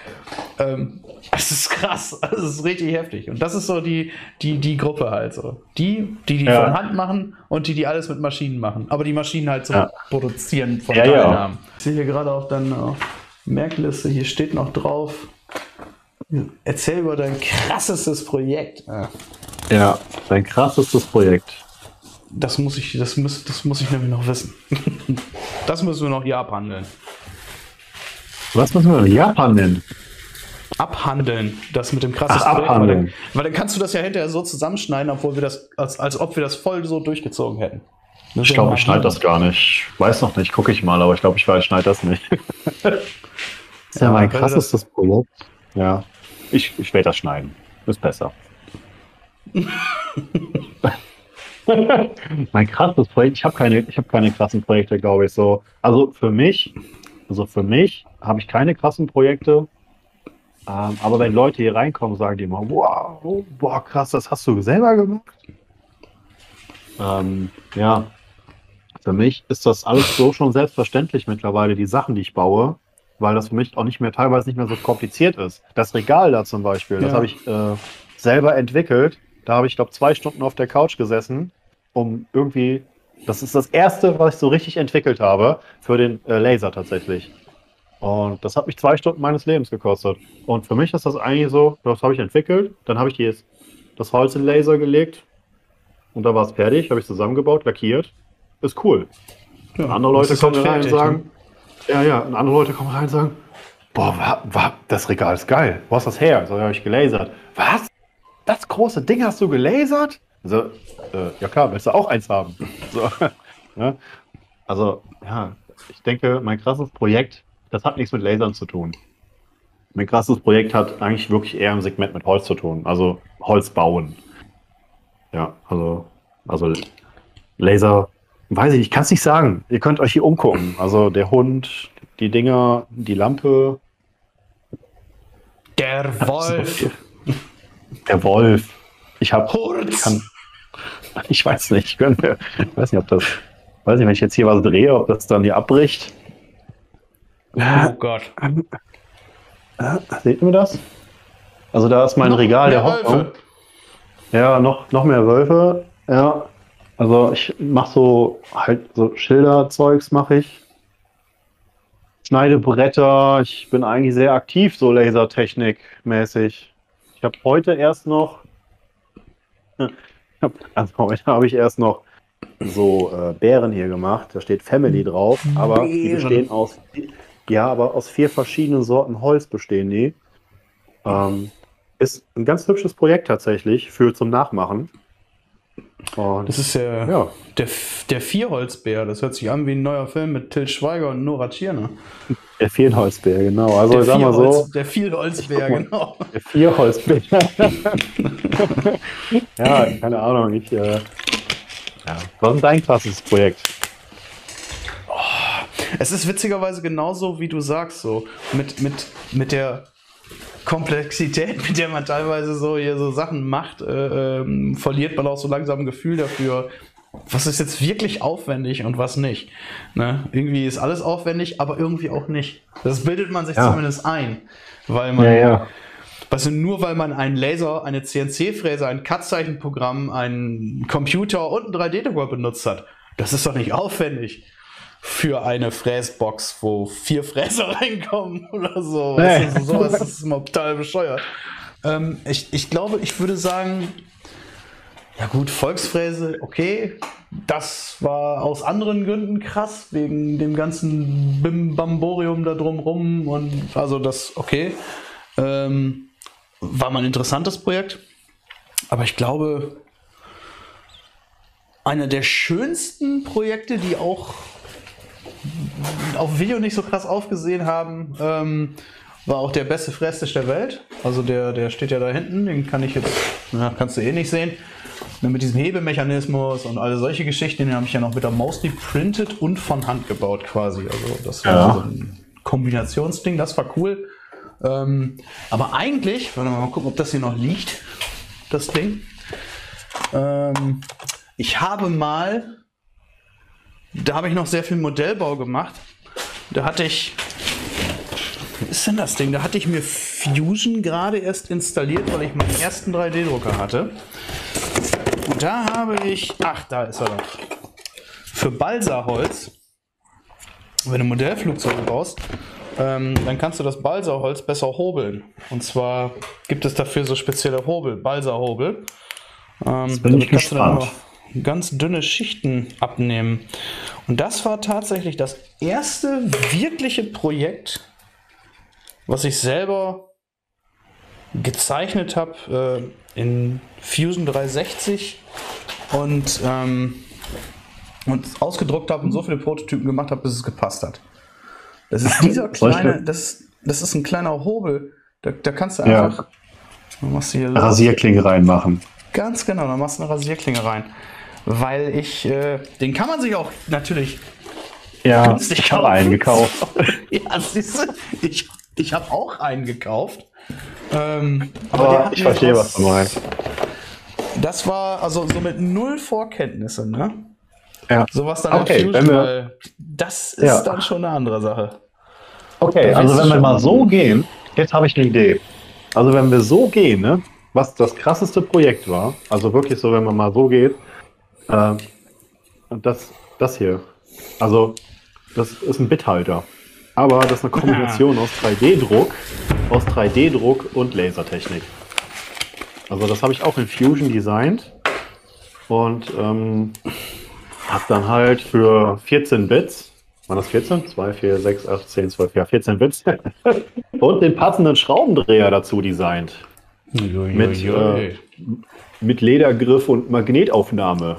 ähm, es ist krass, es ist richtig heftig. Und das ist so die, die, die Gruppe halt so. Die, die die ja. von Hand machen und die, die alles mit Maschinen machen. Aber die Maschinen halt so ja. produzieren von ja, Teilnahmen. Ja. Ich sehe hier gerade auf deiner Merkliste, hier steht noch drauf, erzähl über dein krassestes Projekt. Ja. Ja, dein krassestes Projekt. Das muss ich, das muss, das muss ich nämlich noch wissen. das müssen wir noch hier abhandeln. Was müssen wir noch hier abhandeln? Abhandeln, das mit dem krassesten Ach, Projekt. Abhandeln. Weil dann, weil dann kannst du das ja hinterher so zusammenschneiden, obwohl wir das, als, als ob wir das voll so durchgezogen hätten. Das ich glaube, ich schneide das gar nicht. Weiß noch nicht, gucke ich mal, aber ich glaube, ich, ich schneide das nicht. das ist ja, ja mein krassestes Projekt. Ja, ich, ich werde das schneiden. Ist besser. Mein krasses Projekt, ich habe keine, ich habe keine krassen Projekte, glaube ich so. Also für mich, also für mich habe ich keine krassen Projekte. Ähm, aber wenn Leute hier reinkommen, sagen die immer, wow, boah, krass, das hast du selber gemacht. Ähm, ja, für mich ist das alles so schon selbstverständlich mittlerweile, die Sachen, die ich baue, weil das für mich auch nicht mehr teilweise nicht mehr so kompliziert ist. Das Regal da zum Beispiel, ja. das habe ich äh, selber entwickelt. Da habe ich, glaube zwei Stunden auf der Couch gesessen, um irgendwie, das ist das erste, was ich so richtig entwickelt habe für den äh, Laser tatsächlich. Und das hat mich zwei Stunden meines Lebens gekostet. Und für mich ist das eigentlich so, das habe ich entwickelt, dann habe ich die, das Holz in Laser gelegt und da war es fertig, habe ich zusammengebaut, lackiert. Ist cool. Ja, andere Leute kommen rein und sagen, ne? ja, ja, und andere Leute kommen rein und sagen, boah, wa, wa, das Regal ist geil. Wo hast du das her? So habe ich gelasert. Was? Das große Ding hast du gelasert? So, äh, ja klar, willst du auch eins haben. So, ja. Also, ja, ich denke, mein krasses Projekt das hat nichts mit Lasern zu tun. Mein krasses Projekt hat eigentlich wirklich eher im Segment mit Holz zu tun. Also Holz bauen. Ja, also, also Laser, weiß ich, ich kann es nicht sagen. Ihr könnt euch hier umgucken. Also der Hund, die Dinger, die Lampe. Der Wolf. Der Wolf. Ich habe. Ich, kann, ich weiß nicht. Ich, weiß nicht, ob das. Weiß nicht, wenn ich jetzt hier was drehe, ob das dann hier abbricht. Oh Gott. Seht ihr das? Also da ist mein noch Regal der Hoffnung. Ja, noch, noch mehr Wölfe. Ja. Also ich mache so halt so Schilderzeugs mache ich. Schneide Bretter. Ich bin eigentlich sehr aktiv so Lasertechnik mäßig. Ich habe heute erst noch also heute habe ich erst noch so äh, Bären hier gemacht. Da steht Family drauf, aber die bestehen aus ja, aber aus vier verschiedenen Sorten Holz bestehen die. Ähm, ist ein ganz hübsches Projekt tatsächlich für zum Nachmachen. Und, das ist der, ja. der, der Vierholzbär. Das hört sich an wie ein neuer Film mit Till Schweiger und Nora Tschirner. Der Vierholzbär, genau. Also der sag mal so. Der Vierholzbär, genau. Der Vierholzbär. ja, keine Ahnung. Ich, äh, ja. Was ist dein krasses Projekt? Es ist witzigerweise genauso, wie du sagst, so mit, mit, mit der Komplexität, mit der man teilweise so hier so Sachen macht, äh, äh, verliert man auch so langsam ein Gefühl dafür, was ist jetzt wirklich aufwendig und was nicht. Ne? Irgendwie ist alles aufwendig, aber irgendwie auch nicht. Das bildet man sich ja. zumindest ein, weil man. Ja, ja. Weißt du, nur weil man einen Laser, eine CNC-Fräse, ein Cut-Zeichenprogramm, einen Computer und einen 3D-Drucker benutzt hat, das ist doch nicht aufwendig für eine Fräsbox, wo vier Fräser reinkommen oder so. Nee. Also, sowas ist immer total bescheuert. Ähm, ich, ich glaube, ich würde sagen, ja gut, Volksfräse, okay. Das war aus anderen Gründen krass, wegen dem ganzen Bim-Bamborium da drumrum und also das, okay. Ähm, war mal ein interessantes Projekt. Aber ich glaube, einer der schönsten Projekte, die auch auf Video nicht so krass aufgesehen haben, ähm, war auch der beste Fresstisch der Welt. Also der, der steht ja da hinten, den kann ich jetzt, na, kannst du eh nicht sehen. Mit diesem Hebemechanismus und alle solche Geschichten, den habe ich ja noch mit der Maus geprintet und von Hand gebaut quasi. Also das war ja. so ein Kombinationsding, das war cool. Ähm, aber eigentlich, warte mal, mal gucken, ob das hier noch liegt, das Ding. Ähm, ich habe mal da habe ich noch sehr viel Modellbau gemacht. Da hatte ich. Was ist denn das Ding? Da hatte ich mir Fusion gerade erst installiert, weil ich meinen ersten 3D-Drucker hatte. Und da habe ich. Ach, da ist er doch. Für Balsaholz, wenn du Modellflugzeuge baust, ähm, dann kannst du das Balsaholz besser hobeln. Und zwar gibt es dafür so spezielle Hobel, Balsahobel. Ähm, du dann immer ganz dünne Schichten abnehmen. Und das war tatsächlich das erste wirkliche Projekt, was ich selber gezeichnet habe äh, in Fusion 360 und, ähm, und ausgedruckt habe und so viele Prototypen gemacht habe, bis es gepasst hat. Das ist dieser kleine, das, das ist ein kleiner Hobel. Da, da kannst du einfach. Ja. Rasierklinge reinmachen. Ganz genau, dann machst du eine Rasierklinge rein weil ich, äh, den kann man sich auch natürlich ja, ich habe einen gekauft. ja, siehst du, ich, ich habe auch einen gekauft. Ähm, aber ich verstehe, was du meinst. Das war also so mit null Vorkenntnisse, ne? Ja. Sowas dann okay, Fusion, wenn wir, das ist ja. dann schon eine andere Sache. Okay, also wenn wir mal so gehen, jetzt habe ich eine Idee. Also wenn wir so gehen, ne, was das krasseste Projekt war, also wirklich so, wenn man mal so geht, äh, das, das hier, also das ist ein Bithalter, aber das ist eine Kombination aus 3D-Druck, aus 3D-Druck und Lasertechnik. Also das habe ich auch in Fusion designt und ähm, habe dann halt für 14 Bits, waren das 14? 2, 4, 6, 8, 10, 12, ja 14 Bits und den passenden Schraubendreher dazu designt. Mit, äh, mit Ledergriff und Magnetaufnahme.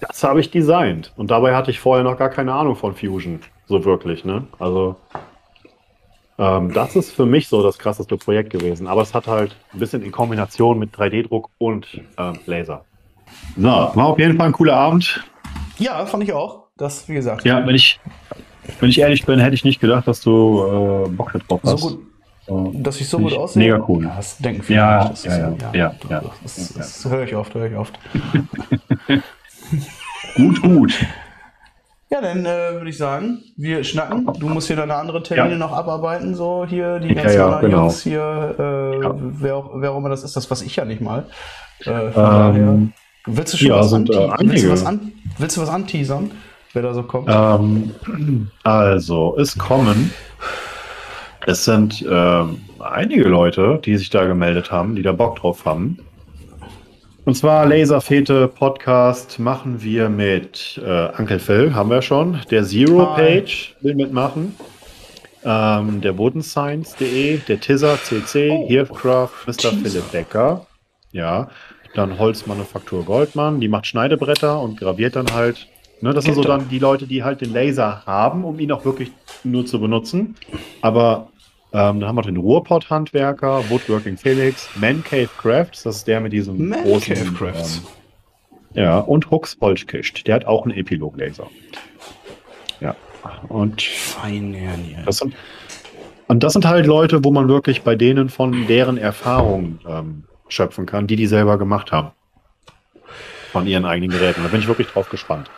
Das habe ich designt. Und dabei hatte ich vorher noch gar keine Ahnung von Fusion. So wirklich, ne? Also, ähm, das ist für mich so das krasseste Projekt gewesen. Aber es hat halt ein bisschen in Kombination mit 3D-Druck und ähm, Laser. So, war auf jeden Fall ein cooler Abend. Ja, fand ich auch. Das, wie gesagt. Ja, wenn ich, wenn ich ehrlich bin, hätte ich nicht gedacht, dass du äh, Bock drauf hast. So gut, dass ich so gut aussehe? Mega cool. Ja, das denken viele ja. Ja, das höre ich oft, höre ich oft. gut, gut. Ja, dann äh, würde ich sagen, wir schnacken. Du musst hier deine anderen Termine ja. noch abarbeiten, so hier die ganzen ja, ja, genau. Jungs hier, äh, ja. wer, auch, wer auch immer das ist, das weiß ich ja nicht mal. Äh, ähm, willst du schon was, sind, äh, willst du was, an willst du was anteasern, wer da so kommt? Ähm, also, es kommen es sind äh, einige Leute, die sich da gemeldet haben, die da Bock drauf haben. Und zwar Laserfete Podcast machen wir mit äh, Uncle Phil, haben wir schon. Der Zero Page will mitmachen. Ähm, der Bodenscience.de, der Tizzer CC, oh, Hirfcraft, Mr. Teaser. Philipp Becker. Ja. Dann Holzmanufaktur Goldmann, die macht Schneidebretter und graviert dann halt. Ne, das Geht sind so dann die Leute, die halt den Laser haben, um ihn auch wirklich nur zu benutzen. Aber ähm, dann haben wir den Ruhrpott-Handwerker, Woodworking Felix, Man Cave Crafts, das ist der mit diesem Man großen. Cave Crafts. Ähm, ja, und Hooks Holzkist, der hat auch einen Epilog-Laser. Ja, und. Fein, das sind, Und das sind halt Leute, wo man wirklich bei denen von deren Erfahrungen ähm, schöpfen kann, die die selber gemacht haben. Von ihren eigenen Geräten. Da bin ich wirklich drauf gespannt.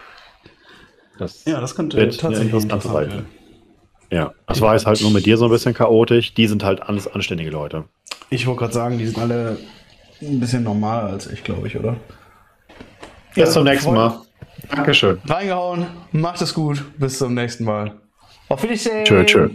Das ja, das könnte tatsächlich eine interessante Seite. Ja, das war jetzt halt nur mit dir so ein bisschen chaotisch. Die sind halt alles anständige Leute. Ich wollte gerade sagen, die sind alle ein bisschen normaler als ich, glaube ich, oder? Bis ja, zum nächsten Mal. Dankeschön. Reingehauen, macht es gut, bis zum nächsten Mal. Auf Wiedersehen. Tschö, tschö.